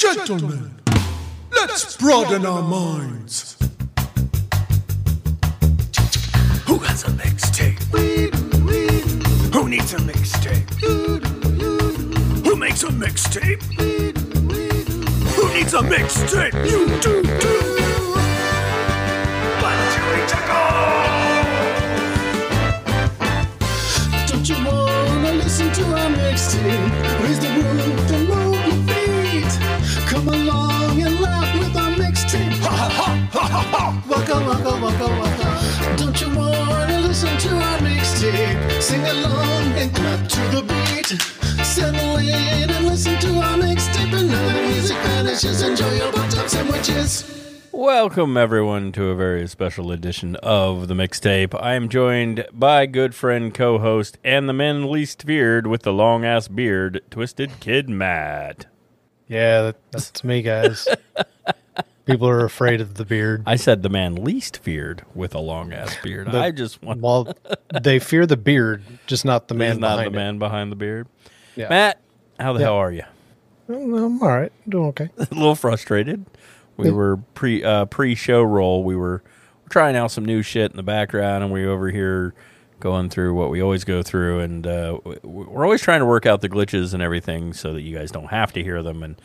Gentlemen, let's broaden our minds. Who has a mixtape? Who needs a mixtape? Who makes a mixtape? Who needs a mixtape? You do, do. But Julie Don't you wanna listen to our mixtape? Raise the roof ha. Waka waka waka waka. Don't you wanna listen to our mixtape? Sing along and clap to the beat. Settle in and listen to our mixtape. And now the music vanishes. Enjoy your butt sandwiches. Welcome, everyone, to a very special edition of the mixtape. I am joined by good friend, co host, and the man least feared with the long ass beard, Twisted Kid Matt. Yeah, that's me, guys. People are afraid of the beard. I said the man least feared with a long ass beard. The- I just want Well, they fear the beard, just not the man he's not behind the man behind the beard. Yeah. Matt, how the Yeah. hell are you? I'm all right. Doing okay. a little frustrated. We were pre uh, pre show roll. We were trying out some new shit in the background, and we were over here going through what we always go through, and uh, we're always trying to work out the glitches and everything so that you guys don't have to hear them, and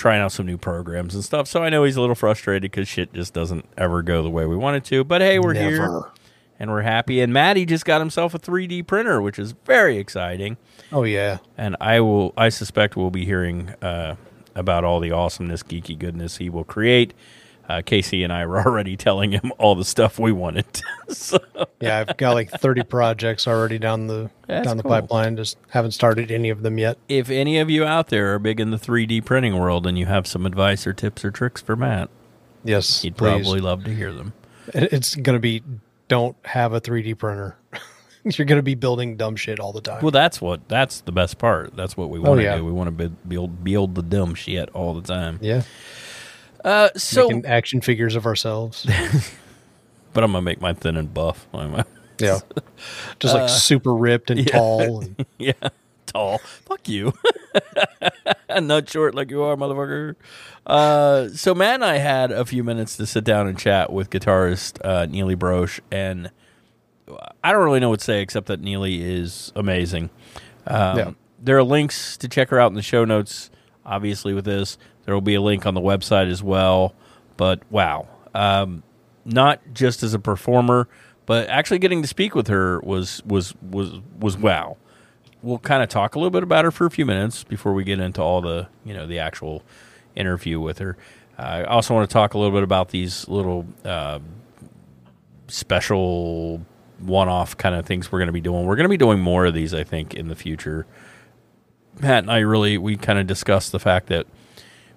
trying out some new programs and stuff. So I know he's a little frustrated because shit just doesn't ever go the way we want it to. But hey, we're here and we're happy. And Maddie just got himself a 3D printer, which is very exciting Oh yeah. and I will. I suspect we'll be hearing uh, about all the awesomeness, geeky goodness he will create. Uh, Casey and I were already telling him all the stuff we wanted. so, Yeah, I've got like 30 projects already down the That's down the cool. pipeline. Just haven't started any of them yet. if any of you out there are big in the 3D printing world and you have some advice or tips or tricks for Matt, Yes, he'd please. probably love to hear them. It's going to be don't have a 3D printer. You're going to be building dumb shit all the time. Well, that's what. That's the best part. That's what we want to yeah. do. We want to build build the dumb shit all the time. yeah, Uh, so, making action figures of ourselves. but I'm gonna make mine thin and buff. I'm Yeah, just like super ripped and tall. And, Yeah, tall. Fuck you. Not short like you are, motherfucker. Uh, so Matt and I had a few minutes to sit down and chat with guitarist uh, Nili Brosh, and I don't really know what to say except that Nili is amazing. Um, Yeah. There are links to check her out in the show notes. Obviously, with this, there will be a link on the website as well. But wow, um, not just as a performer, but actually getting to speak with her was was was was wow we'll kind of talk a little bit about her for a few minutes before we get into all the you know the actual interview with her. I also want to talk a little bit about these little uh, special one-off kind of things we're going to be doing. We're going to be doing more of these, I think, in the future. Matt and I really we kind of discussed the fact that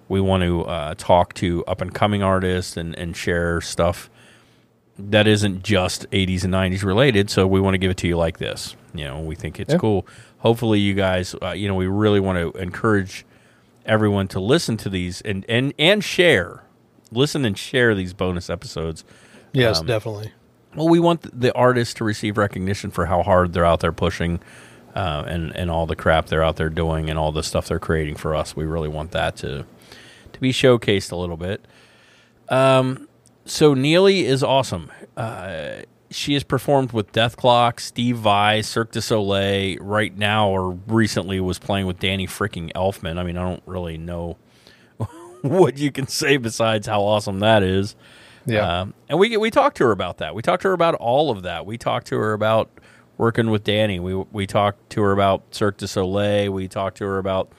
we want to uh, talk to up and coming artists and, and share stuff that isn't just 80s and 90s related. So we want to give it to you like this. You know, we think it's Yeah. cool. Hopefully, you guys, uh, you know, we really want to encourage everyone to listen to these and, and, and share. Listen and share these bonus episodes. yes, Um, definitely. Well, we want the artists to receive recognition for how hard they're out there pushing, uh, and and all the crap they're out there doing, and all the stuff they're creating for us. We really want that to to be showcased a little bit. Um, so Nili is awesome. Uh, she has performed with Dethklok, Steve Vai, Cirque du Soleil. Right now, or recently, was playing with Danny freaking Elfman. I mean, I don't really know what you can say besides how awesome that is. Yeah. Um, and we we talked to her about that. We talked to her about all of that. We talked to her about working with Danny. We we talked to her about Cirque du Soleil. We talked to her about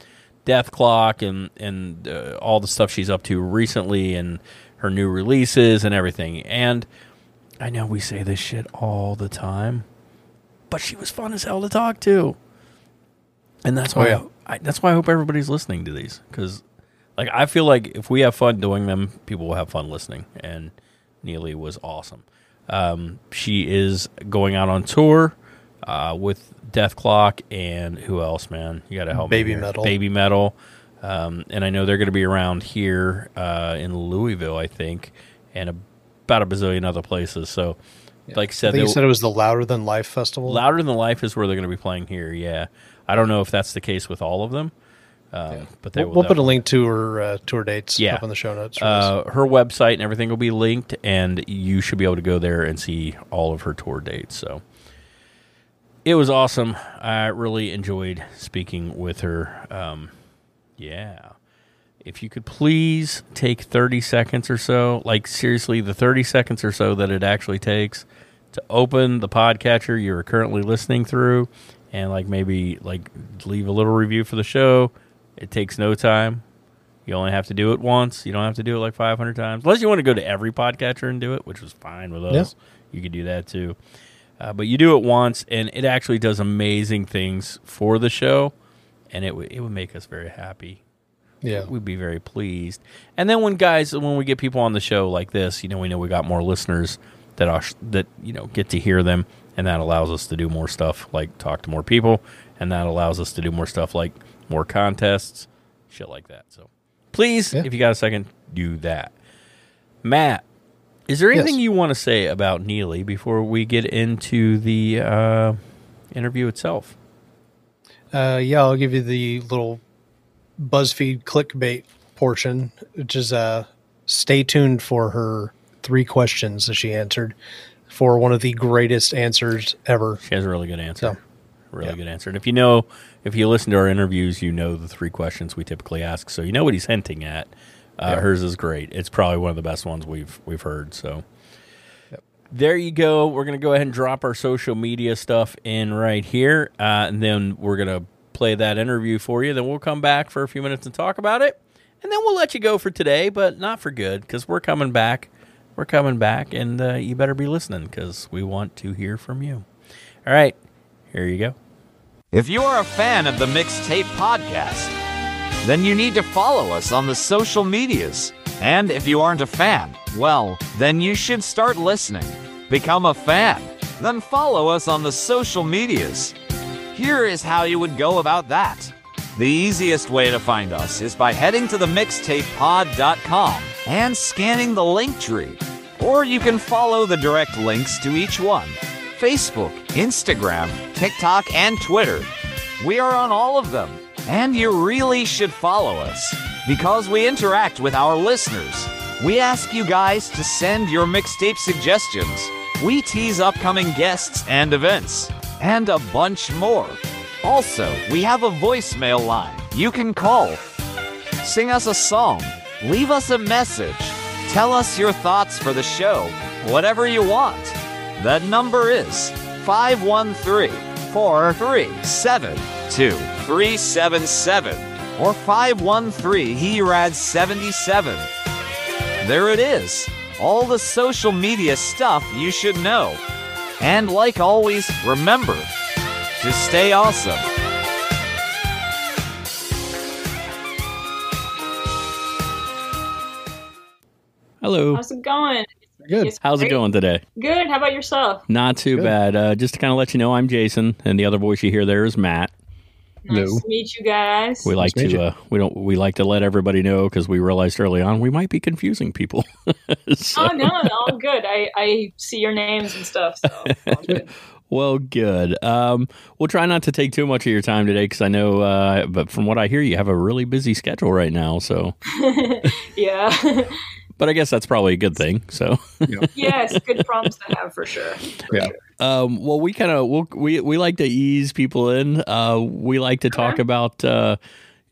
Dethklok and and uh, all the stuff she's up to recently and her new releases and everything. And I know we say this shit all the time, but she was fun as hell to talk to. And that's Oh, why yeah. I, that's why I hope everybody's listening to these because like I feel like if we have fun doing them, people will have fun listening. And Nili was awesome. Um, she is going out on tour uh, with Dethklok and who else, man? You got to help me Baby here. Metal. Babymetal. Um, and I know they're going to be around here uh, in Louisville, I think, and about a bazillion other places. So, like I I said, think you they- said it was the Louder Than Life festival. Louder Than Life is where they're going to be playing here. Yeah, I don't know if that's the case with all of them, Um, But they We'll, will we'll put a link to her uh, tour dates Yeah. up on the show notes. for this. Uh, her website and everything will be linked, and you should be able to go there and see all of her tour dates. So it was awesome. I really enjoyed speaking with her. Um, yeah. If you could please take 30 seconds or so, like seriously, the 30 seconds or so that it actually takes to open the podcatcher you're currently listening through and like maybe like leave a little review for the show. It takes no time. You only have to do it once. You don't have to do it like 500 times. Unless you want to go to every podcatcher and do it, which was fine with us. You could do that too. Uh, but you do it once, and it actually does amazing things for the show, and it would it would make us very happy. yeah. We'd be very pleased. And then when guys, when we get people on the show like this, you know, we know we got more listeners that are that you know get to hear them, and that allows us to do more stuff like talk to more people, and that allows us to do more stuff like more contests, shit like that. So please, Yeah. if you got a second, do that. Matt, is there anything Yes. you want to say about Nili before we get into the uh, interview itself? Uh, yeah, I'll give you the little BuzzFeed clickbait portion, which is uh, stay tuned for her three questions that she answered for one of the greatest answers ever. She has a really good answer. So, really yeah. good answer. And if you know, if you listen to our interviews, you know the three questions we typically ask, so you know what he's hinting at. Uh, Yeah. Hers is great. It's probably one of the best ones we've we've heard. So there you go. We're gonna go ahead and drop our social media stuff in right here, uh, and then we're gonna play that interview for you. Then we'll come back for a few minutes and talk about it, and then we'll let you go for today, but not for good because we're coming back. We're coming back, and uh, you better be listening because we want to hear from you. All right, here you go. If you are a fan of the Mixtape Podcast, then you need to follow us on the social medias. And if you aren't a fan, well, then you should start listening. Become a fan, then follow us on the social medias. Here is how you would go about that. The easiest way to find us is by heading to the mixtapepod.com and scanning the link tree. Or you can follow the direct links to each one Facebook, Instagram, TikTok, and Twitter. We are on all of them, and you really should follow us because we interact with our listeners. We ask you guys to send your mixtape suggestions. We tease upcoming guests and events, and a bunch more. Also, we have a voicemail line you can call. Sing us a song, leave us a message, tell us your thoughts for the show, whatever you want. That number is 513 437 2377 or 513 He HERAD 77. There it is. All the social media stuff you should know. And like always, remember to stay awesome. Hello. How's it going? Good. It's How's it going today? Good. How about yourself? Not too Good. bad. Uh, just to kind of let you know, I'm Jason, and the other voice you hear there is Matt. Nice Hello. to meet you guys. We like to to uh, we don't we like to let everybody know because we realized early on we might be confusing people. So- Oh no, no, all good. I, I see your names and stuff. So all good. Well, good. Um, we'll try not to take too much of your time today because I know, uh, but from what I hear, you have a really busy schedule right now. So, yeah. But I guess that's probably a good thing. So, yeah. yes, good problems to have for sure. For Yeah. sure. um, well, we kind of we'll, we we like to ease people in. Uh, we like to talk Okay. about uh,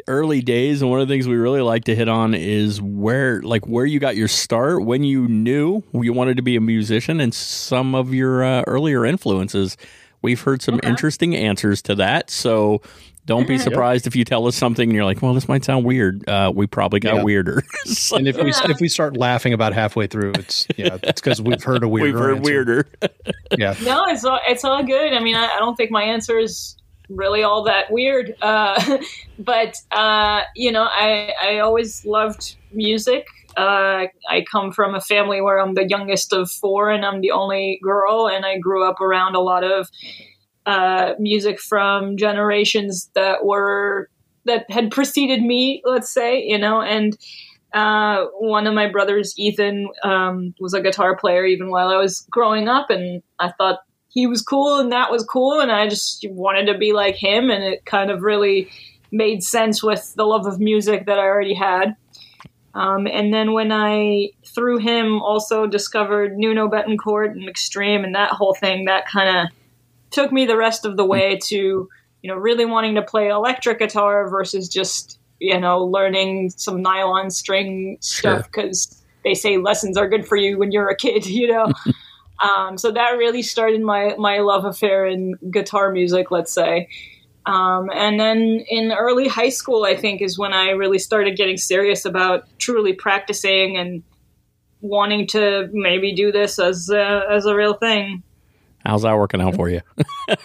early days, and one of the things we really like to hit on is where like where you got your start, when you knew you wanted to be a musician, and some of your uh, earlier influences. We've heard some Okay. interesting answers to that, so. Don't be surprised if you tell us something and you're like, "Well, this might sound weird." Uh, we probably got Yeah. weirder. So And if we if we start laughing about halfway through, it's yeah, it's because we've heard a weirder. we've heard answer. weirder. Yeah, No, it's all it's all good. I mean, I, I don't think my answer is really all that weird. Uh, but uh, you know, I I always loved music. Uh, I come from a family where I'm the youngest of four, and I'm the only girl, and I grew up around a lot of uh, music from generations that were that had preceded me. Let's say, you know, and uh, one of my brothers, Ethan, um, was a guitar player even while I was growing up, and I thought he was cool and that was cool, and I just wanted to be like him, and it kind of really made sense with the love of music that I already had. Um, and then when I, through him, also discovered Nuno Bettencourt and Extreme and that whole thing, that kind of took me the rest of the way to, you know, really wanting to play electric guitar versus just, you know, learning some nylon string stuff because they say lessons are good for you when you're a kid, you know. um, so that really started my my love affair in guitar music, let's say. Um, and then in early high school, I think is when I really started getting serious about truly practicing and wanting to maybe do this as a, as a real thing. How's that working out for you?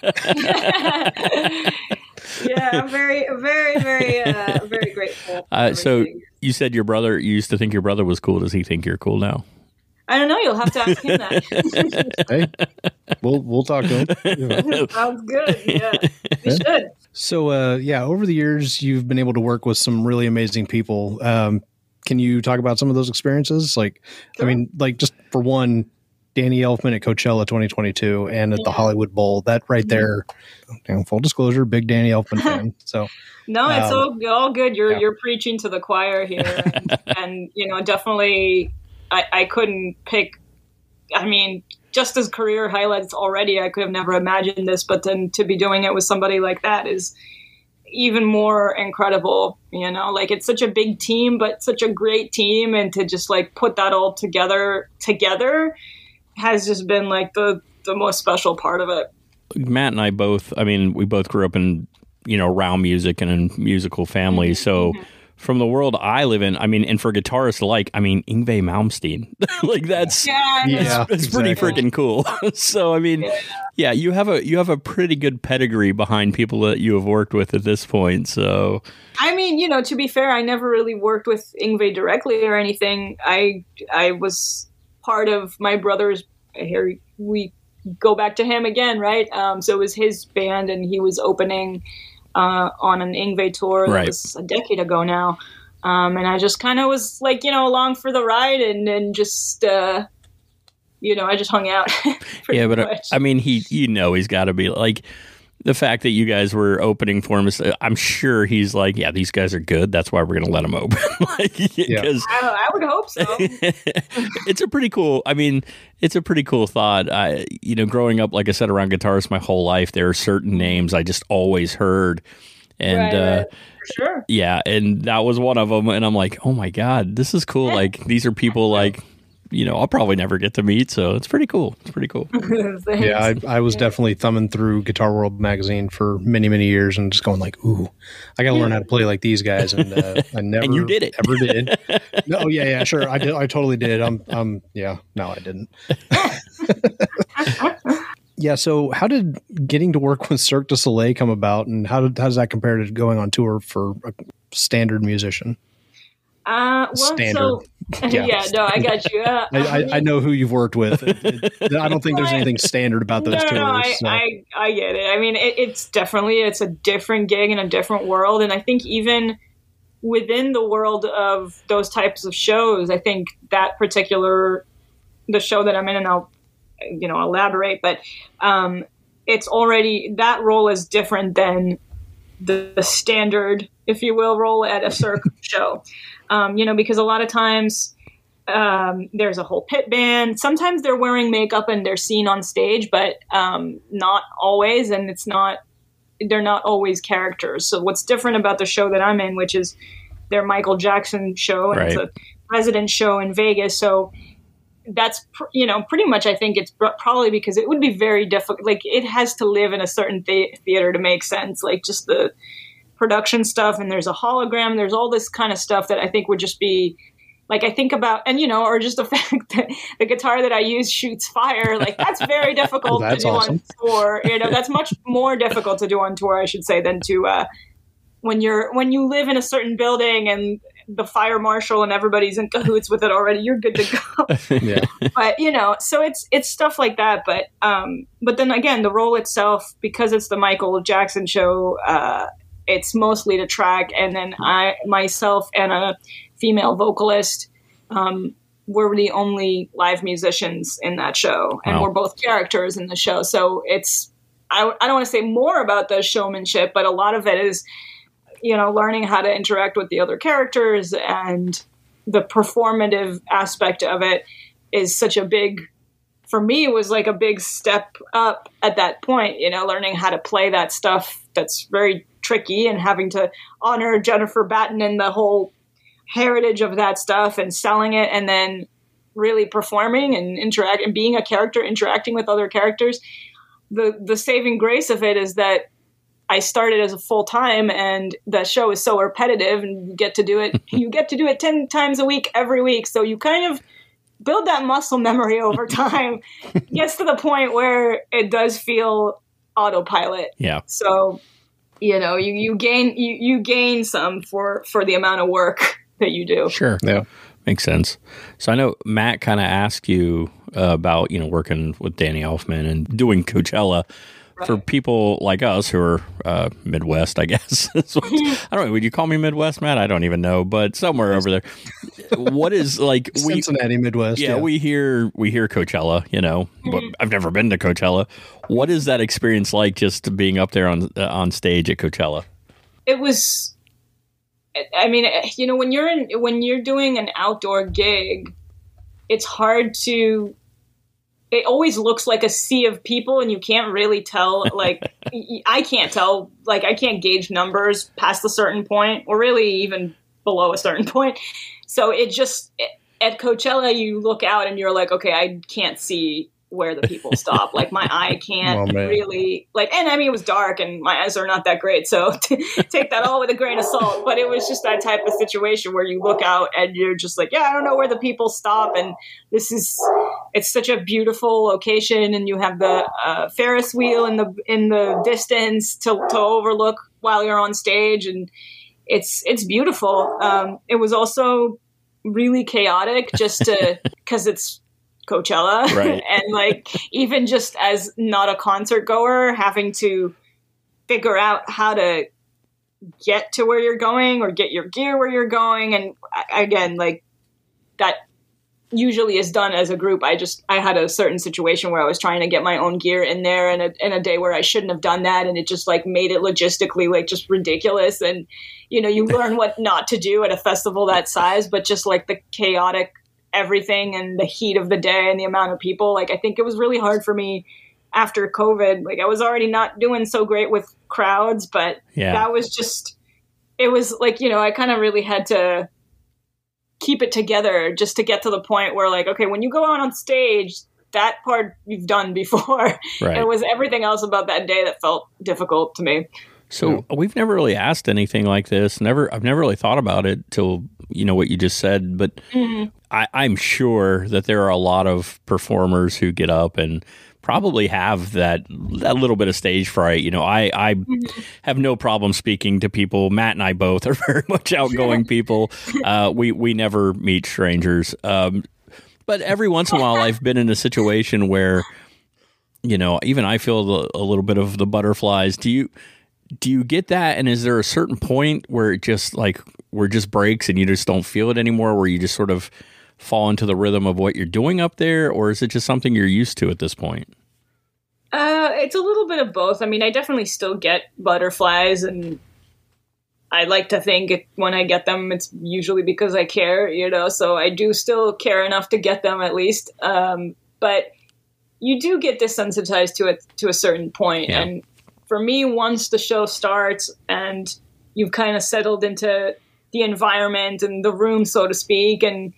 yeah, I'm very, very, very, uh, very grateful. Uh, so you said your brother you used to think your brother was cool. Does he think you're cool now? I don't know. You'll have to ask him that. hey, we'll we'll talk to him. You. Sounds good. Yeah, you should. So, uh, yeah, over the years, you've been able to work with some really amazing people. Um, can you talk about some of those experiences? Like, I mean, like just for one, Danny Elfman at Coachella 2022 and at the Hollywood Bowl. That right there, you know, full disclosure, big Danny Elfman fan. So, No, it's Um, all all good. You're yeah. you're preaching to the choir here, and, and you know definitely, I, I couldn't pick. I mean, just as career highlights already, I could have never imagined this, but then to be doing it with somebody like that is even more incredible. You know, like it's such a big team, but such a great team, and to just like put that all together together has just been like the the most special part of it. Matt and I both, I mean, we both grew up in, you know, around music and in musical families. So mm-hmm. from the world I live in, I mean, and for guitarists alike, I mean, Yngwie Malmsteen, like that's, Yeah, I know. Yeah. it's pretty exactly. freaking cool. so, I mean, yeah, you have a, you have a pretty good pedigree behind people that you have worked with at this point. So I mean, you know, to be fair, I never really worked with Yngwie directly or anything. I I was part of my brother's. Here we go back to him again, right? Um, so it was his band, and he was opening uh, on an Yngwie tour that Right. was a decade ago now. Um, and I just kind of was like, you know, along for the ride, and and just. Uh, you know, I just hung out. yeah, but uh, much. I mean, he, you know, he's got to be like the fact that you guys were opening for him. is- uh, I'm sure he's like, yeah, these guys are good. That's why we're going to let them open. like, because I, I would hope so. it's a pretty cool. I mean, it's a pretty cool thought. I, you know, growing up, like I said, around guitarists my whole life, there are certain names I just always heard, and Right, uh, right. Sure. yeah, and that was one of them. And I'm like, oh my god, this is cool. Like these are people like, you know, I'll probably never get to meet. So it's pretty cool. It's pretty cool. yeah, I, I was definitely thumbing through Guitar World magazine for many, many years and just going like, ooh, I got to learn how to play like these guys. And uh, I never, and you did it. ever did. No, yeah, yeah, sure. I did. I totally did. I'm, um, yeah, no, I didn't. yeah. So how did getting to work with Cirque du Soleil come about and how did, how does that compare to going on tour for a standard musician? Uh, well, Standard. so Yeah. yeah. no, I got you. Uh, I, I, I know who you've worked with. It- it- I don't think there's anything standard about those no, tours. no, I, so. I, I get it. I mean, it, it's definitely it's a different gig in a different world, and I think even within the world of those types of shows, I think that particular the show that I'm in, and I'll you know elaborate, but um, it's already that role is different than the, the standard, if you will, role at a Cirque show. Um, you know, because a lot of times um, there's a whole pit band. Sometimes they're wearing makeup and they're seen on stage, but um, not always, and it's not. They're not always characters. So what's different about the show that I'm in, which is their Michael Jackson show, and it's Right. a resident show in Vegas. So that's pr- you know pretty much. I think it's pr- probably because it would be very difficult. Like it has to live in a certain the- theater to make sense. Like just the production stuff, and there's a hologram. There's all this kind of stuff that I think would just be like I think about, and you know, or just the fact that the guitar that I use shoots fire. Like that's very difficult That's to do awesome. on tour. You know, that's much more difficult to do on tour, I should say, than to uh, when you're when you live in a certain building and the fire marshal and everybody's in cahoots with it already. You're good to go yeah. but you know so it's it's stuff like that but um but then again the role itself because it's the michael jackson show uh it's mostly the track and then i myself and a female vocalist um we're the only live musicians in that show and Wow. we're both characters in the show so it's i, I don't want to say more about the showmanship but a lot of it is you know, learning how to interact with the other characters and the performative aspect of it is such a big for me it was like a big step up at that point you know learning how to play that stuff that's very tricky and having to honor jennifer batten and the whole heritage of that stuff and selling it and then really performing and interact and being a character interacting with other characters. The the saving grace of it is that I started as a full time and the show is so repetitive and you get to do it you get to do it 10 times a week every week. So you kind of build that muscle memory over time. Gets to the point where it does feel autopilot. Yeah. so you know you, you gain you, you gain some for for the amount of work that you do Sure. Yeah. Makes sense. So I know Matt kind of asked you uh, about you know working with Danny Elfman and doing Coachella. For people like us who are uh, Midwest, I guess. I don't know. Would you call me Midwest, Matt? I don't even know, but somewhere over there. What is like we? Cincinnati Midwest. Yeah, we hear we hear Coachella. You know, but I've never been to Coachella. What is that experience like? Just being up there on uh, on stage at Coachella? it was i mean you know when you're in when you're doing an outdoor gig it's hard to it always looks like a sea of people and you can't really tell like i can't tell like i can't gauge numbers past a certain point or really even below a certain point. So it just at coachella you look out and you're like okay i can't see where the people stop. Like my eye can't Oh, really like and i mean it was dark and my eyes are not that great so take that all with a grain of salt. But it was just that type of situation where you look out and you're just like yeah i don't know where the people stop and this is it's such a beautiful location and you have the uh, ferris wheel in the in the distance to, to overlook while you're on stage and it's it's beautiful. Um, it was also really chaotic just to because it's Coachella. Right. and like even just as not a concert goer having to figure out how to get to where you're going or get your gear where you're going. And again like that usually is done as a group. I just i had a certain situation where i was trying to get my own gear in there in a, in a day where i shouldn't have done that. And it just like made it logistically like just ridiculous. And you know you learn what not to do at a festival that size but just like the chaotic everything and the heat of the day and the amount of people like i think it was really hard for me after covid like i was already not doing so great with crowds but Yeah. that was just it was like you know i kind of really had to keep it together just to get to the point where like okay when you go out on stage that part you've done before Right. it was everything else about that day that felt difficult to me So we've never really asked anything like this. Never, I've never really thought about it till you know what you just said. But mm-hmm. I, I'm sure that there are a lot of performers who get up and probably have that that little bit of stage fright. You know, I I have no problem speaking to people. Matt and I both are very much outgoing people. Uh, we we never meet strangers. Um, but every once in a while, I've been in a situation where you know, even I feel the, a little bit of the butterflies. Do you do you get that? And is there a certain point where it just like where it just breaks and you just don't feel it anymore, where you just sort of fall into the rhythm of what you're doing up there, or is it just something you're used to at this point? Uh, it's a little bit of both. I mean, I definitely still get butterflies, and I like to think it, when I get them, it's usually because I care, you know. So I do still care enough to get them at least. Um, but you do get desensitized to it to a certain point, Yeah. and for me, once the show starts and you've kind of settled into the environment and the room, so to speak, and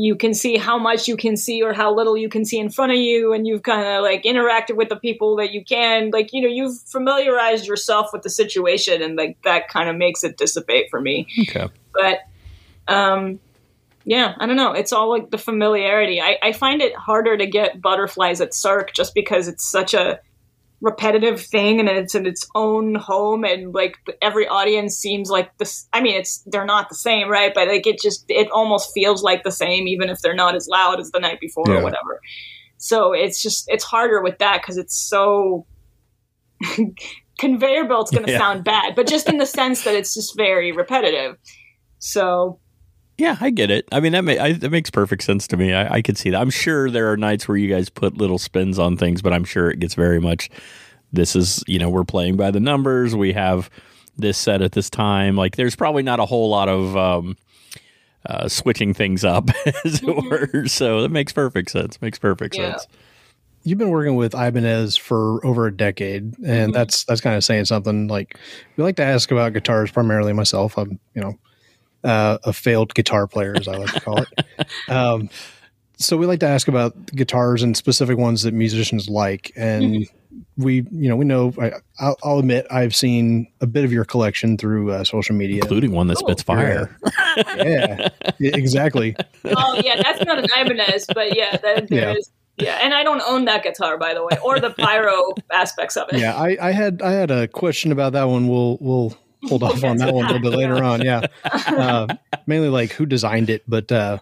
you can see how much you can see or how little you can see in front of you and you've kind of like interacted with the people that you can. Like you know you've familiarized yourself with the situation and like that kind of makes it dissipate for me. Okay. but um yeah i don't know. It's all like the familiarity. I, I find it harder to get butterflies at cirque just because it's such a repetitive thing and it's in its own home and like every audience seems like this i mean it's they're not the same right but like it just it almost feels like the same even if they're not as loud as the night before Yeah. or whatever so it's just it's harder with that because it's so conveyor belt's going to Yeah. sound bad but just in the sense that it's just very repetitive so Yeah, I get it. I mean, that, ma- I, that makes perfect sense to me. I, I could see that. I'm sure there are nights where you guys put little spins on things, but I'm sure it gets very much. This is, you know, we're playing by the numbers. We have, this set at this time. Like, there's probably not a whole lot of um, uh, switching things up, as it were. So that makes perfect sense. Makes perfect Yeah. sense. You've been working with Ibanez for over a decade, and that's that's kind of saying something. Like we like to ask about guitars primarily. Myself, I'm you know uh, a failed guitar player, as I like to call it. Um, so we like to ask about guitars and specific ones that musicians like, and we you know we know. I, I'll, I'll admit I've seen a bit of your collection through uh, social media. Including one that spits fire. yeah, Yeah, exactly. oh yeah, that's not an Ibanez, but yeah, that, there Yeah. is- Yeah, and I don't own that guitar, by the way, or the pyro aspects of it. Yeah, I, I had I had a question about that one. We'll we'll hold off on that one a little bit later on. Yeah, uh, mainly like who designed it, but uh,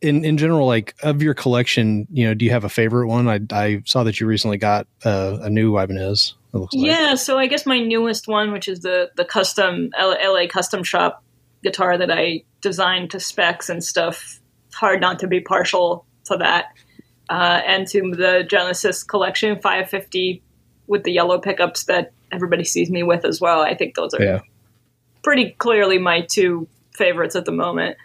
in in general, like of your collection, you know, do you have a favorite one? I I saw that you recently got uh, a new Ibanez. It looks like. Yeah, so I guess my newest one, which is the the custom LA custom shop guitar that I designed to specs and stuff. Hard not to be partial to that, uh, and to the Genesis collection 550 with the yellow pickups that everybody sees me with as well. I think those are Yeah. pretty clearly my two favorites at the moment.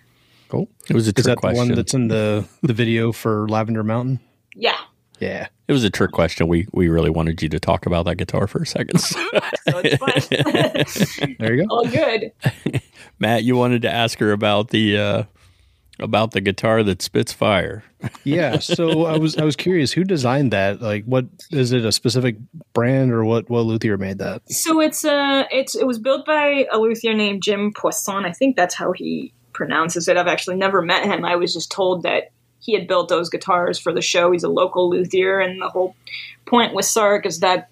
Cool. It was a Is trick that the one that's in the the video for Lavender Mountain? Yeah, Yeah. it was a trick question. We we really wanted you to talk about that guitar for a second. so it's fun. There you go. All good. Matt, you wanted to ask her about the uh, about the guitar that spits fire. Yeah. So I was I was curious who designed that. Like, what is it? A specific brand or what? What luthier made that? So it's uh it's it was built by a luthier named Jim Poisson. I think that's how he pronounces it. I've actually never met him. I was just told that he had built those guitars for the show. He's a local luthier, and the whole point with Cirque is that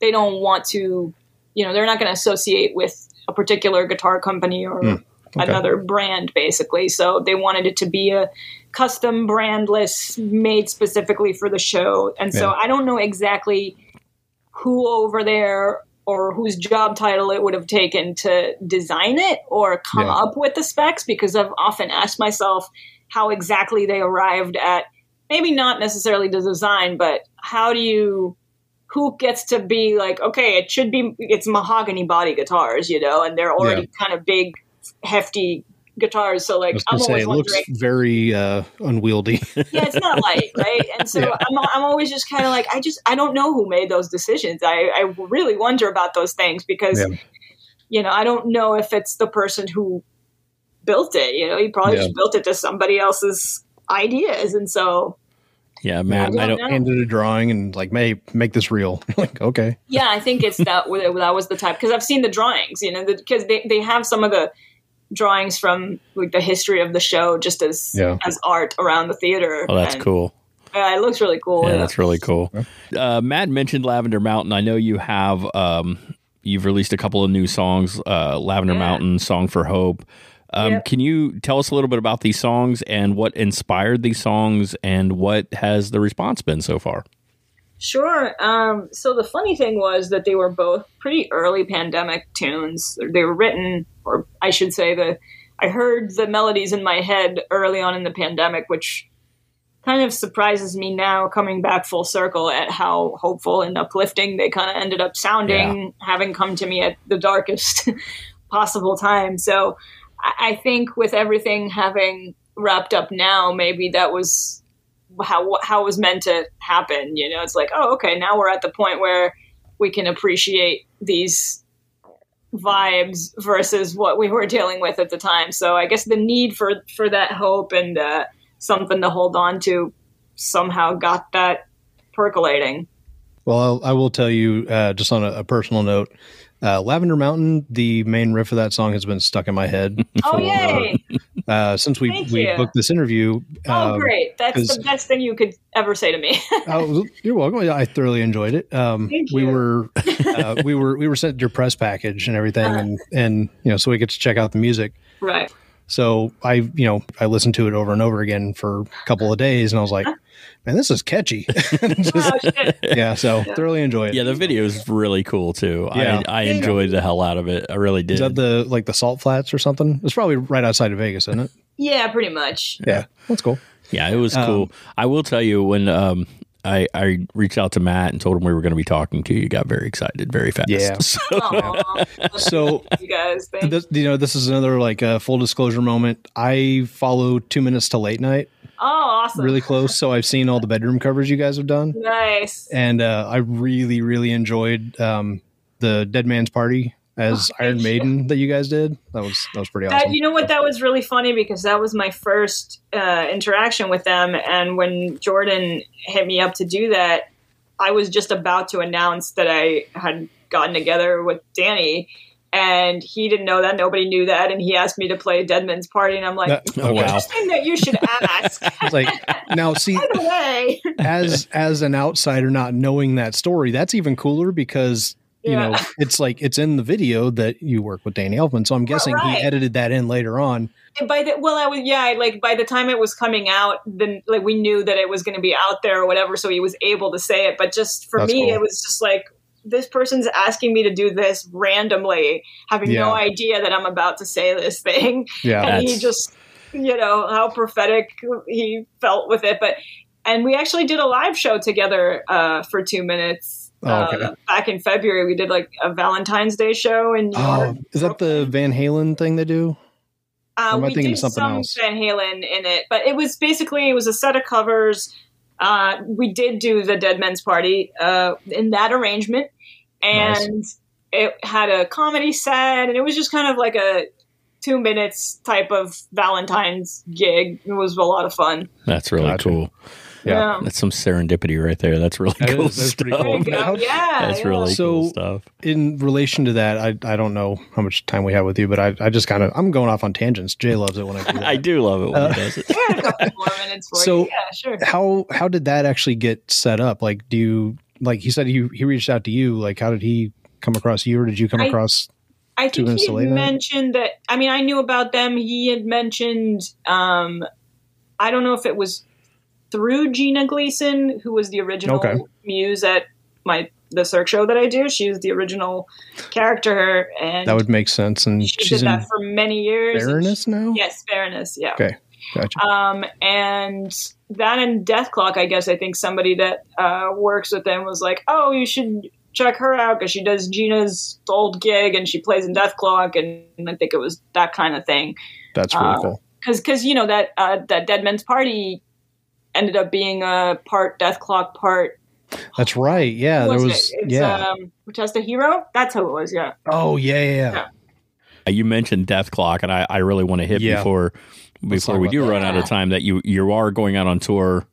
they don't want to, you know, they're not going to associate with a particular guitar company or okay. another brand, basically. So they wanted it to be a custom brandless, made specifically for the show. And so Yeah. I don't know exactly who over there or whose job title it would have taken to design it or come Yeah. up with the specs because I've often asked myself how exactly they arrived at maybe not necessarily the design, but how do you who gets to be like, okay, it should be it's mahogany body guitars, you know, and they're already kind of big, hefty guitars. So like I'm say always it looks wondering very uh, unwieldy. yeah, it's not light, right? And so Yeah. I'm, I'm always just kind of like, I just, I don't know who made those decisions. I, I really wonder about those things because, Yeah. you know, I don't know if it's the person who built it. You know, he probably Yeah. just built it to somebody else's ideas. And so, Yeah, Matt. I I don't don't. Handed a drawing and like, may make this real. like, okay. yeah, I think it's that, that was the type because I've seen the drawings, you know, because they, they have some of the drawings from like the history of the show just as, Yeah. as art around the theater. Oh, that's And, cool. Yeah, it looks really cool. Yeah, that's really cool. Uh, Matt mentioned Lavender Mountain. I know you have. Um, you've released a couple of new songs. Uh, Lavender Yeah. Mountain, Song for Hope. Um, Yep. Can you tell us a little bit about these songs and what inspired these songs and what has the response been so far? Sure. Um, so the funny thing was that they were both pretty early pandemic tunes. They were written, or I should say, the I heard the melodies in my head early on in the pandemic, which kind of surprises me now, coming back full circle at how hopeful and uplifting they kind of ended up sounding, having come to me at the darkest possible time. So I think with everything having wrapped up now, maybe that was how how it was meant to happen. You know, it's like, oh, okay, now we're at the point where we can appreciate these vibes versus what we were dealing with at the time. So I guess the need for for that hope and uh, something to hold on to somehow got that percolating. Well, I'll, I will tell you, uh, just on a, a personal note, uh, Lavender Mountain, the main riff of that song has been stuck in my head Oh for, yay! uh, since we, Thank we you. booked this interview. oh, Um, great! That's the best thing you could ever say to me. oh, you're welcome. I thoroughly enjoyed it. Um, Thank we you. were uh, we were we were sent your press package and everything, Uh-huh. and and you know, so we get to check out the music. right. So I, you know, I listened to it over and over again for a couple of days, and I was like, "Man, this is catchy." Just- Oh, yeah, so thoroughly enjoy it. Yeah, the video is really cool too. Yeah. I, I enjoyed the hell out of it. I really did. Is that the like the Salt Flats or something? It's probably right outside of Vegas, isn't it? Yeah, pretty much. Yeah, that's cool. Yeah, it was Um, cool. I will tell you when um, I, I reached out to Matt and told him we were going to be talking to you. You got very excited very fast. Yeah. So- So you guys, thank this, you know, this is another like uh, full disclosure moment. I follow Two Minutes to Late Night Oh, awesome. really close, so I've seen all the bedroom covers you guys have done, nice. and uh, I really, really enjoyed um, the Dead Man's Party as Oh, Iron thank you. Maiden that you guys did. That was that was pretty awesome. you know what? That was really funny because that was my first uh, interaction with them. And when Jordan hit me up to do that, I was just about to announce that I had gotten together with Danny. And he didn't know that. Nobody knew that. And he asked me to play Dead Man's Party. And I'm like, That- Oh, wow. interesting that you should ask. Like now, see, way. as as an outsider not knowing that story, that's even cooler because you Yeah. know it's like it's in the video that you work with Danny Elfman. So I'm guessing right. he edited that in later on. by the well i was yeah I- like by the time it was coming out then like we knew that it was going to be out there or whatever so he was able to say it but just for That's me cool. it was just like this person's asking me to do this randomly having no idea that i'm about to say this thing Yeah, and he just you know how prophetic he felt with it but and we actually did a live show together uh, for two minutes Oh, okay. uh, back in february we did like a valentine's day show in new Oh, york is that the Van Halen thing they do? uh, Or am I we thinking did of something some else? Van Halen in it, but it was basically it was a set of covers. Uh, we did do the Dead Man's Party uh, in that arrangement, and it had a comedy set, and it was just kind of like a two minutes type of Valentine's gig. It was a lot of fun. That's really Gotcha. cool. Yeah. That's some serendipity right there. That's really That cool is- that's stuff. There you go. How- yeah, That's yeah. really So- cool stuff. In relation to that, I I don't know how much time we have with you, but I, I just kind of I'm going off on tangents. Jay loves it when I do that. I do love it when Uh, he does it. We had a couple more minutes for So- you. Yeah, sure. How how did that actually get set up? Like, do you like he said he he reached out to you? Like, how did he come across you, or did you come I- across? I think he had mentioned that. I mean, I knew about them. He had mentioned. Um, I don't know if it was through Gina Gleason, who was the original Okay. muse at my the Cirque show that I do. She was the original character, and That would make sense. And she she's did that for many years. and Baroness now. yes, Baroness. Yeah. Okay. Gotcha. Um, and that and Dethklok, I guess I think somebody that uh, works with them was like, oh, you should check her out because she does Gina's old gig and she plays in Dethklok, and I think it was that kind of thing. That's really uh, cool. Because because you know that uh, that Dead Man's Party ended up being a part Dethklok, part That's right. Yeah, who there was was. it? Yeah. um, Protest the Hero. That's how it was. Yeah. oh yeah, yeah, yeah. Yeah. Uh, You mentioned Dethklok, and I, I really want to hit Yeah. before before we do that. run out of time that you you are going out on tour.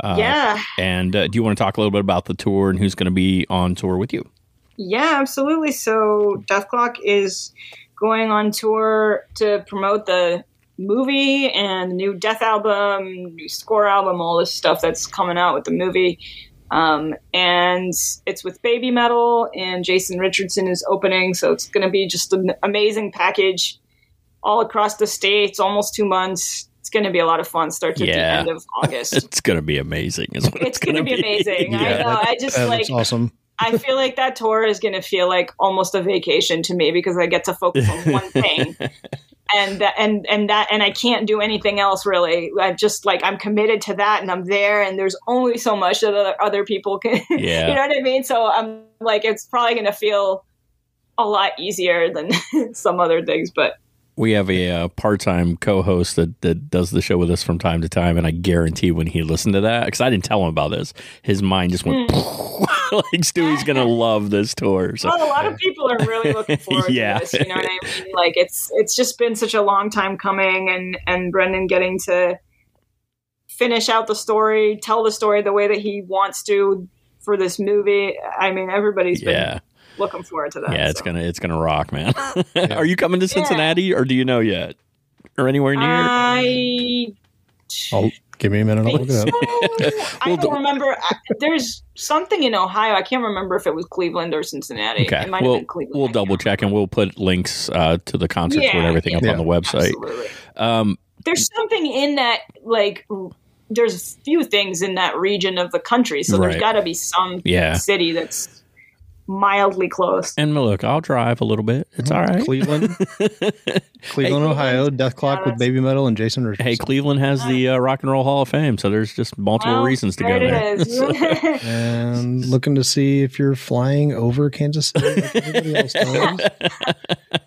Uh, yeah. And uh, do you want to talk a little bit about the tour and who's going to be on tour with you? Yeah, absolutely. So Dethklok is going on tour to promote the movie and the new Dethalbum, new score album, all this stuff that's coming out with the movie. Um, and it's with Babymetal, and Jason Richardson is opening, so it's going to be just an amazing package all across the states, almost two months. It's going to be a lot of fun. Starts at the end of August. It's going to be amazing. Is what it's going to be amazing. I know. I just That like awesome. I feel like that tour is going to feel like almost a vacation to me because I get to focus on one thing. And that, and and that and I can't do anything else really. I just like I'm committed to that, and I'm there. And there's only so much that other, other people can. Yeah. you know what I mean. So I'm like, it's probably going to feel a lot easier than some other things. But We have a uh, part-time co-host that, that does the show with us from time to time, and I guarantee when he listened to that, because I didn't tell him about this, his mind just went like Stewie's gonna love this tour. So well, a lot of people are really looking forward Yeah. to this. You know what I mean? Like it's it's just been such a long time coming, and and Brendon getting to finish out the story, tell the story the way that he wants to for this movie. I mean, everybody's been yeah, looking forward to that. yeah, it's so. gonna it's gonna rock, man. Are you coming to Cincinnati, or do you know yet, or anywhere near? I Oh, give me a minute. I'll look think it up. I don't remember. I- There's something in Ohio. I can't remember if it was Cleveland or Cincinnati. Okay, It might we'll have been Cleveland. we'll double check and we'll put links uh, to the concerts Yeah, and everything up yeah. on the website. Absolutely. Um, there's something in that like there's a few things in that region of the country so Right. there's got to be some Yeah. city that's mildly close. And look, I'll drive a little bit. It's all right. Cleveland, Cleveland, Ohio, Dethklok with Babymetal and Jason Richardson. Hey, Cleveland has the uh, Rock and Roll Hall of Fame, so there's just multiple Well, reasons to go it there. is. and looking to see if you're flying over Kansas City. like else does.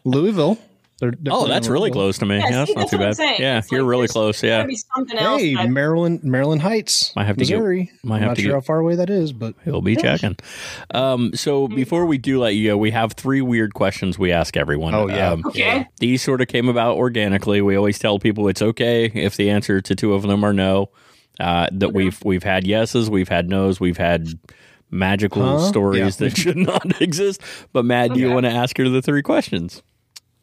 Louisville. They're, they're Oh, that's really close to me. Yeah, Yeah, that's see, not that's too what I'm bad. saying. Yeah, It's you're like really close. Yeah, Gotta be else. Hey, that- Maryland, Maryland Heights, Might have to get- Missouri. might I'm have not to sure get- how far away that is, but He'll be checking. Um, so before we do let you go, we have three weird questions we ask everyone. Oh, yeah. Um, Okay. These sort of came about organically. We always tell people it's okay if the answer to two of them are no. Uh, that we've we've had yeses, we've had nos, we've had magical Huh? stories Yeah. that should not exist. But Matt, do you want to ask her the three questions?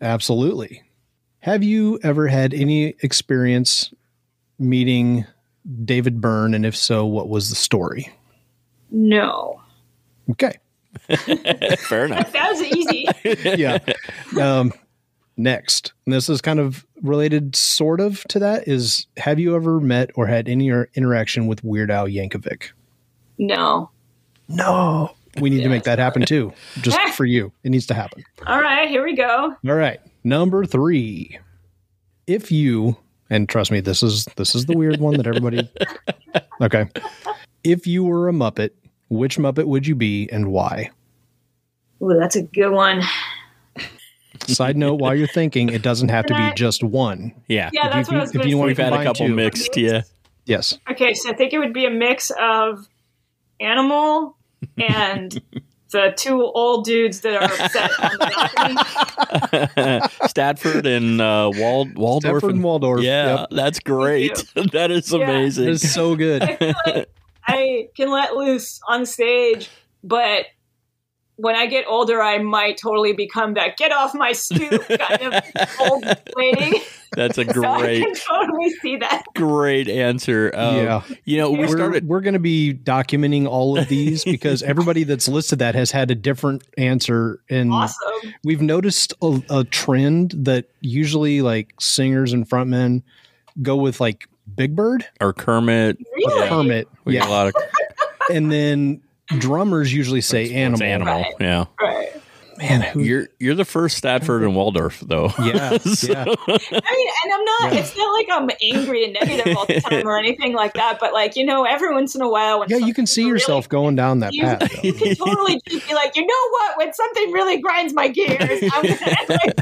Absolutely. Have you ever had any experience meeting David Byrne? And if so, what was the story? No. Okay. Fair enough. That was easy. yeah. Um, next, and this is kind of related, sort of, to that. Is have you ever met or had any interaction with Weird Al Yankovic? No. No. We need to make that happen too, just for you. It needs to happen. All right, here we go. All right. Number three. If you and trust me, this is this is the weird one that everybody Okay. If you were a Muppet, which Muppet would you be and why? Ooh, that's a good one. Side note, while you're thinking, it doesn't have to be just one. Yeah. Yeah, that's you- what I was if going you to wanna say. We've had a couple two. mixed, yeah. Yes. Okay, so I think it would be a mix of animal and the two old dudes that are upset on the balcony. Statford and uh, Wald Waldorf. Stafford and Waldorf. Yeah, Yep. that's great. that is Yeah. amazing. It's so good. I feel like I can let loose on stage, but when I get older, I might totally become that get off my stoop kind of old lady. That's a So I great, can totally see that. great answer. Um, Yeah. You know, we we're, started. we're going to be documenting all of these because everybody that's listed that has had a different answer and Awesome. we've noticed a, a trend that usually like singers and frontmen go with like Big Bird Or Kermit. Really? Yeah. Kermit, We get a lot of and then drummers usually say it's animal. animal. Right. Yeah. Right. Man, who? You're you're the first Statford and Waldorf though. Yeah, So- yeah. I mean, and I'm not, it's not like I'm angry and negative all the time or anything like that, but like, you know, every once in a while when Yeah, you can see something yourself going down that you, path. though. you can totally just be like, you know what? When something really grinds my gears, I'm gonna like,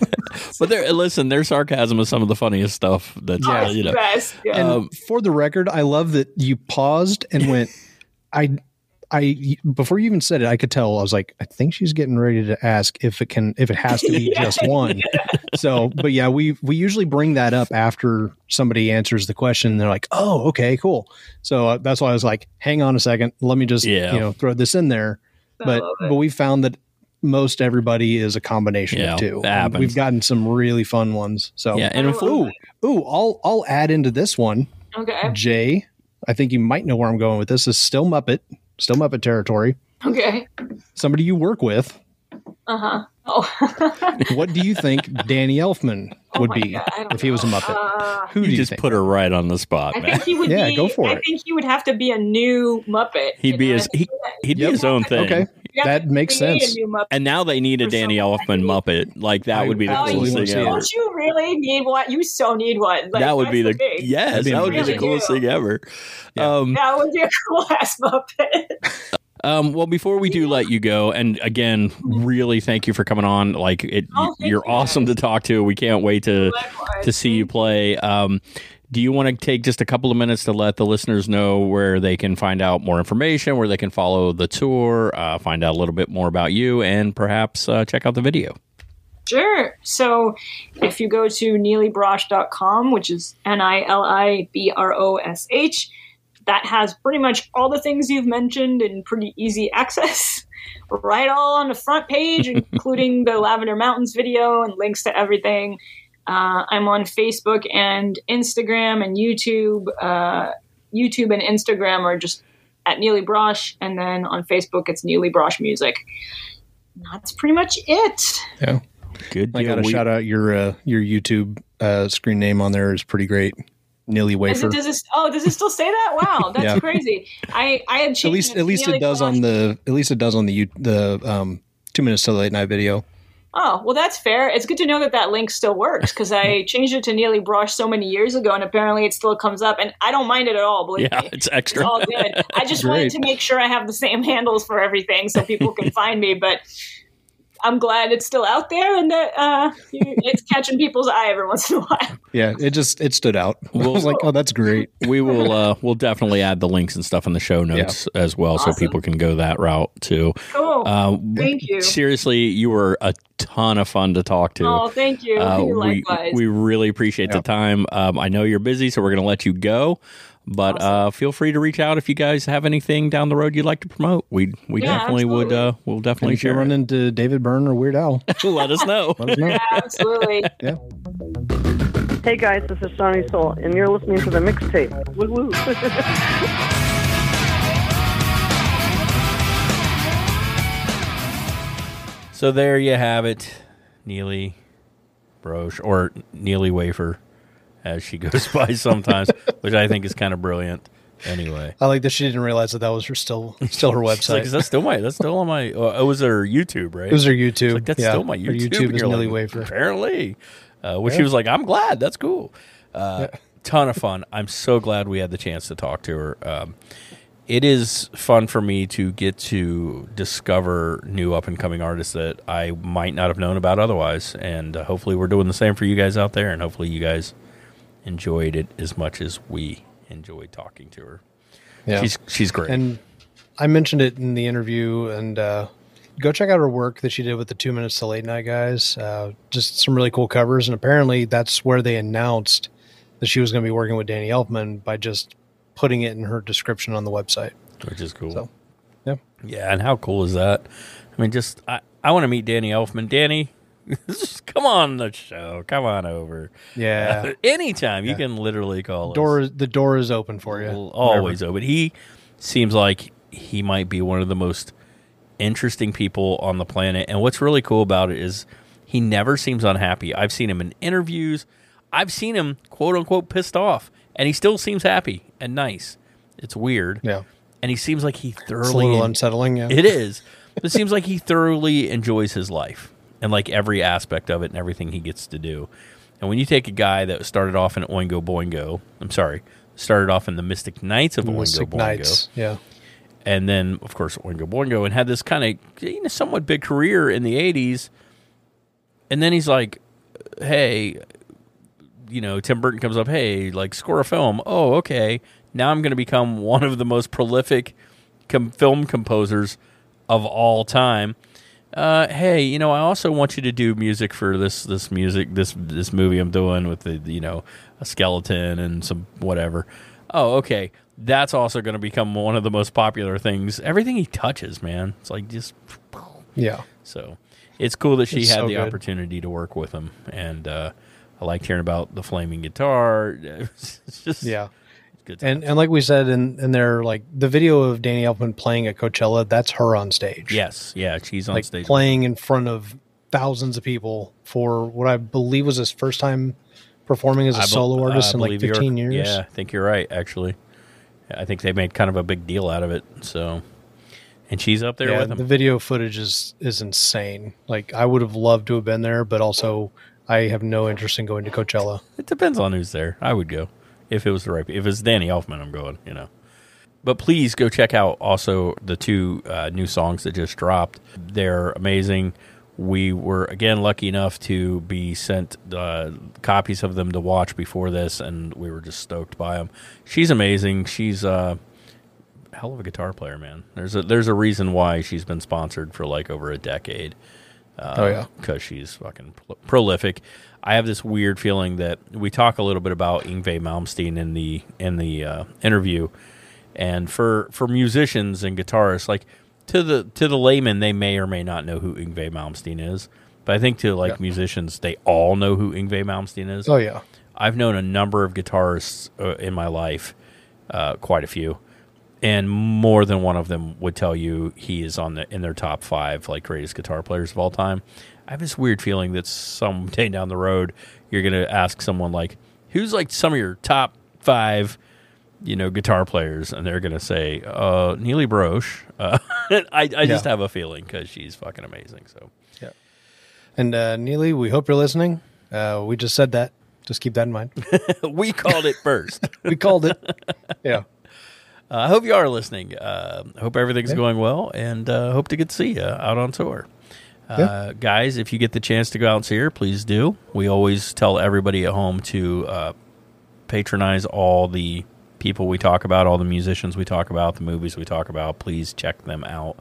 But there, listen, their sarcasm is some of the funniest stuff. That's Yeah. uh, you know. best. Yeah. And Um, for the record, I love that you paused and went, I, I, before you even said it, I could tell. I was like, I think she's getting ready to ask if it can, if it has to be just one. So, but yeah, we we usually bring that up after somebody answers the question. They're like, oh, okay, cool. So uh, that's why I was like, hang on a second, let me just, Yeah. you know, throw this in there. But but we found that most everybody is a combination Yeah, of two. that And happens. We've gotten some really fun ones. So Yeah, and if ooh, ooh, I'll I'll add into this one. okay. Jay, I think you might know where I'm going with this. Is still Muppet, still Muppet territory. Okay. Somebody you work with. Uh huh. Oh. What do you think Danny Elfman Oh would my be God, I don't if he was a. Muppet? Uh, Who do you you just think? put her right on the spot, I man. think he would Yeah, be. go for I it. I think he would have to be a new Muppet. He'd be know? his he, he'd Yep. be his own thing. Okay, You have that makes sense. A new Muppet. And now they need a Danny someone Elfman Muppet. Like that I would be the coolest thing ever. Don't you really need one? You so need one. Like, that would be the that's yes, That'd be that be the amazing. coolest thing ever. Yeah. Um, That would be a cool ass Muppet. um, well, before we do let you go, and again, really thank you for coming on. Like it, Oh, you're you, awesome guys. to talk to. We can't wait to Likewise. to see you play. Um, do you want to take just a couple of minutes to let the listeners know where they can find out more information, where they can follow the tour, uh, find out a little bit more about you, and perhaps uh, check out the video? Sure. So if you go to nilibrosh.com, which is N I L I B R O S H, that has pretty much all the things you've mentioned in pretty easy access. right all on the front page, including the Lavender Mountains video and links to everything. Uh, I'm on Facebook and Instagram and YouTube. Uh, YouTube and Instagram are just at Nili Brosh, and then on Facebook it's Nili Brosh Music. That's pretty much it. Yeah, Good I got to We- shout out your uh, your YouTube uh, screen name on there is pretty great. Nili Is Wafer. it, does it, oh, does it still say that? Wow, that's Yeah. crazy. I I had changed At least it at least to it does Nili on the at least it does on the you- the um two minutes to the late night video. Oh, well, that's fair. It's good to know that that link still works because I changed it to Nili Brosh so many years ago, and apparently it still comes up. And I don't mind it at all. Believe Yeah, me, it's extra. It's all good. I just wanted to make sure I have the same handles for everything so people can find me. But I'm glad it's still out there and that uh, it's catching people's eye every once in a while. Yeah, it just it stood out. I was like, oh, that's great. we will uh we'll definitely add the links and stuff in the show notes as well so people can go that route too Cool. uh Thank you. seriously you were a ton of fun to talk to oh, thank you. Uh, we Likewise. we really appreciate the time um i know you're busy so we're gonna let you go but uh feel free to reach out if you guys have anything down the road you'd like to promote we we Yeah, definitely would uh we'll And definitely if you share run into David Byrne or Weird Al, let us know let us know. yeah, absolutely. yeah. Hey guys, this is Sonny Soul, and you're listening to the mixtape. Woo woo. So there you have it, Nili Brosh or Nili Wafer, as she goes by sometimes, which I think is kind of brilliant. Anyway, I like that she didn't realize that that was her still still her like, website. is that still my? That's still on my. Oh, it was her YouTube, right? it was her YouTube. like that's yeah, still my YouTube. Her YouTube. Is you're like, Wafer. Apparently, uh, which she was like, I'm glad. That's cool. Uh, Ton of fun. I'm so glad we had the chance to talk to her. Um, it is fun for me to get to discover new up and coming artists that I might not have known about otherwise. And uh, hopefully, we're doing the same for you guys out there. And hopefully, you guys enjoyed it as much as we enjoyed talking to her. Yeah. She's she's great. And I mentioned it in the interview, and uh, go check out her work that she did with the Two Minutes to Late Night guys. Uh, just some really cool covers, and apparently that's where they announced that she was going to be working with Danny Elfman by just putting it in her description on the website. which is cool. So, yeah. Yeah, and how cool is that? I mean, just I, I want to meet Danny Elfman. Danny, come on the show. Come on over. Yeah. Anytime you can literally call us. door the door is open for you. Always open. He seems like he might be one of the most interesting people on the planet. And what's really cool about it is he never seems unhappy. I've seen him in interviews. I've seen him quote unquote pissed off, and he still seems happy and nice. It's weird. Yeah. And he seems like he It's a thoroughly little unsettling. Yeah. it is. It seems like he thoroughly enjoys his life and like every aspect of it and everything he gets to do. And when you take a guy that started off in Oingo Boingo, I'm sorry, started off in the Mystic Knights of Oingo Mystic Boingo, Knights. Yeah. and then of course Oingo Boingo, and had this kind of you know, somewhat big career in the '80s, and then he's like, "Hey, you know, Tim Burton comes up, hey, like score a film. Oh, okay. Now I'm going to become one of the most prolific com- film composers of all time. Uh, hey, you know, I also want you to do music for this this music this this movie I'm doing with the you know a skeleton and some whatever. Oh, okay. That's also going to become one of the most popular things. Everything he touches, man, it's like just Yeah. so it's cool that she It's had so the good. opportunity to work with him, and uh, I liked hearing about the flaming guitar. it's just Yeah. Good. And and like we said in in there, like the video of Danny Elfman playing at Coachella, that's her on stage. yes, yeah, she's on like stage. playing in front of thousands of people for what I believe was his first time performing as a I solo artist I in like 15 years. Yeah, I think you're right. Actually, I think they made kind of a big deal out of it. So, and she's up there Yeah, with him. the video footage is is insane. Like I would have loved to have been there, but also I have no interest in going to Coachella. It depends on who's there. I would go if it was the right. If it's Danny Elfman, I'm going. You know. But please go check out also the two uh, new songs that just dropped. They're amazing. We were again lucky enough to be sent uh, copies of them to watch before this, and we were just stoked by them. She's amazing. She's uh, a hell of a guitar player, man. There's a there's a reason why she's been sponsored for like over a decade oh yeah. because she's fucking pro- prolific. I have this weird feeling that we talk a little bit about Yngwie Malmsteen in the in the uh, interview, and for for musicians and guitarists, like to the to the layman, they may or may not know who Yngwie Malmsteen is. But I think to like Yeah. musicians, they all know who Yngwie Malmsteen is. Oh yeah. I've known a number of guitarists uh, in my life, uh, quite a few, and more than one of them would tell you he is on the in their top five like greatest guitar players of all time. I have this weird feeling that someday down the road you're going to ask someone like, "Who's like some of your top five, you know, guitar players?" and they're going to say, "Uh, Nili Brosh." Uh, I, I just have a feeling because she's fucking amazing. So yeah. And uh, Nili, we hope you're listening. Uh, we just said that. Just keep that in mind. we called it first. We called it. Yeah. Uh, I hope you are listening. Uh, I hope everything's Yeah. going well, and uh, hope to get to see you out on tour. Uh, Guys, if you get the chance to go out and see her, please do. We always tell everybody at home to uh, patronize all the people we talk about, all the musicians we talk about, the movies we talk about. Please check them out.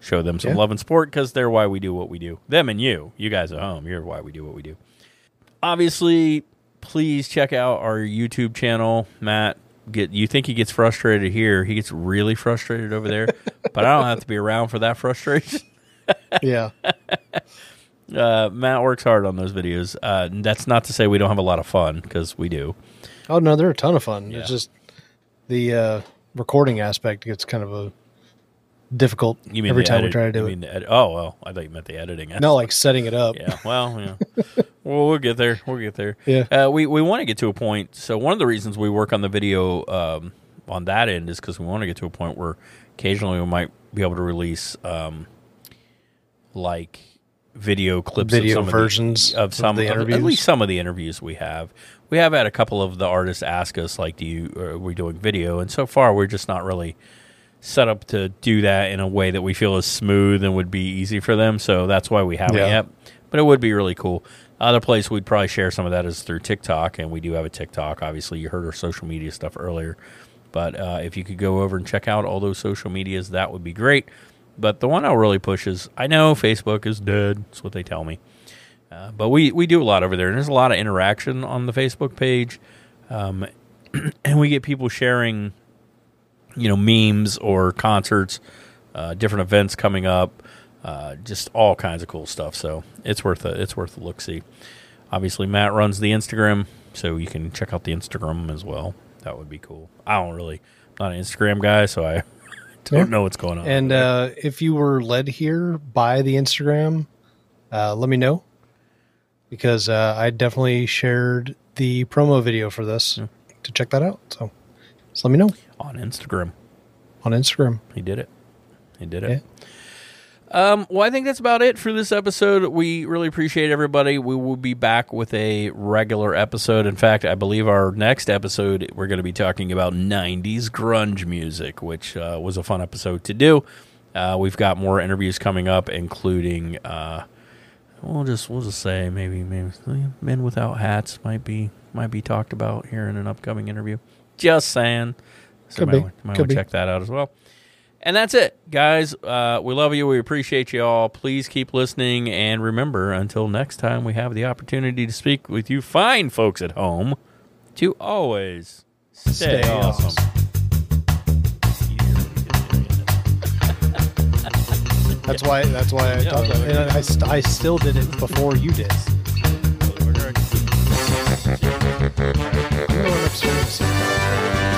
Show them some Yeah. love and support because they're why we do what we do. Them and you, you guys at home, you're why we do what we do. Obviously, please check out our YouTube channel. Matt, get you think he gets frustrated here? He gets really frustrated over there, but I don't have to be around for that frustration. Yeah. Uh, Matt works hard on those videos. Uh, that's not to say we don't have a lot of fun because we do. Oh no, they're a ton of fun. Yeah. It's just the uh, recording aspect gets kind of a difficult You mean every time edit- we try to do it. edit- oh well, I thought you meant the editing. No, like setting it up. Yeah, well, yeah. well, we'll get there. We'll get there. Yeah. Uh, we we want to get to a point. So one of the reasons we work on the video um, on that end is because we want to get to a point where occasionally we might be able to release um, like video clips, Video of some versions of, the, of of some the of- at least some of the interviews we have. We have had a couple of the artists ask us like, "Do you are we doing video?" And so far, we're just not really set up to do that in a way that we feel is smooth and would be easy for them. So that's why we haven't Yeah. yet. But it would be really cool. Other place we'd probably share some of that is through TikTok, and we do have a TikTok. Obviously, you heard our social media stuff earlier. But uh, if you could go over and check out all those social medias, that would be great. But the one I'll really push is I know Facebook is dead. That's what they tell me. Uh, but we, we do a lot over there, and there's a lot of interaction on the Facebook page. Um, and we get people sharing, you know, memes or concerts, uh, different events coming up, uh, just all kinds of cool stuff. So it's worth a it's worth a look see. Obviously, Matt runs the Instagram, so you can check out the Instagram as well. That would be cool. I don't really, I'm not an Instagram guy, so I don't know what's going on. And uh, if you were led here by the Instagram, uh, let me know because uh, I definitely shared the promo video for this to check that out. So just let me know on Instagram, on Instagram. he did it. He did it. Um, well, I think that's about it for this episode. We really appreciate everybody. We will be back with a regular episode. In fact, I believe our next episode we're going to be talking about '90s grunge music, which uh, was a fun episode to do. Uh, we've got more interviews coming up, including uh, we'll just we'll just say maybe maybe men without hats might be might be talked about here in an upcoming interview. Just saying. So Could might, be. might Could want to be. check that out as well. And that's it, guys. Uh, we love you. We appreciate you all. Please keep listening. And remember, until next time we have the opportunity to speak with you fine folks at home, to always stay, Stay awesome. That's why. That's why I Yeah, talked about it. And I, st- I still did it before you did. I'm going upstairs.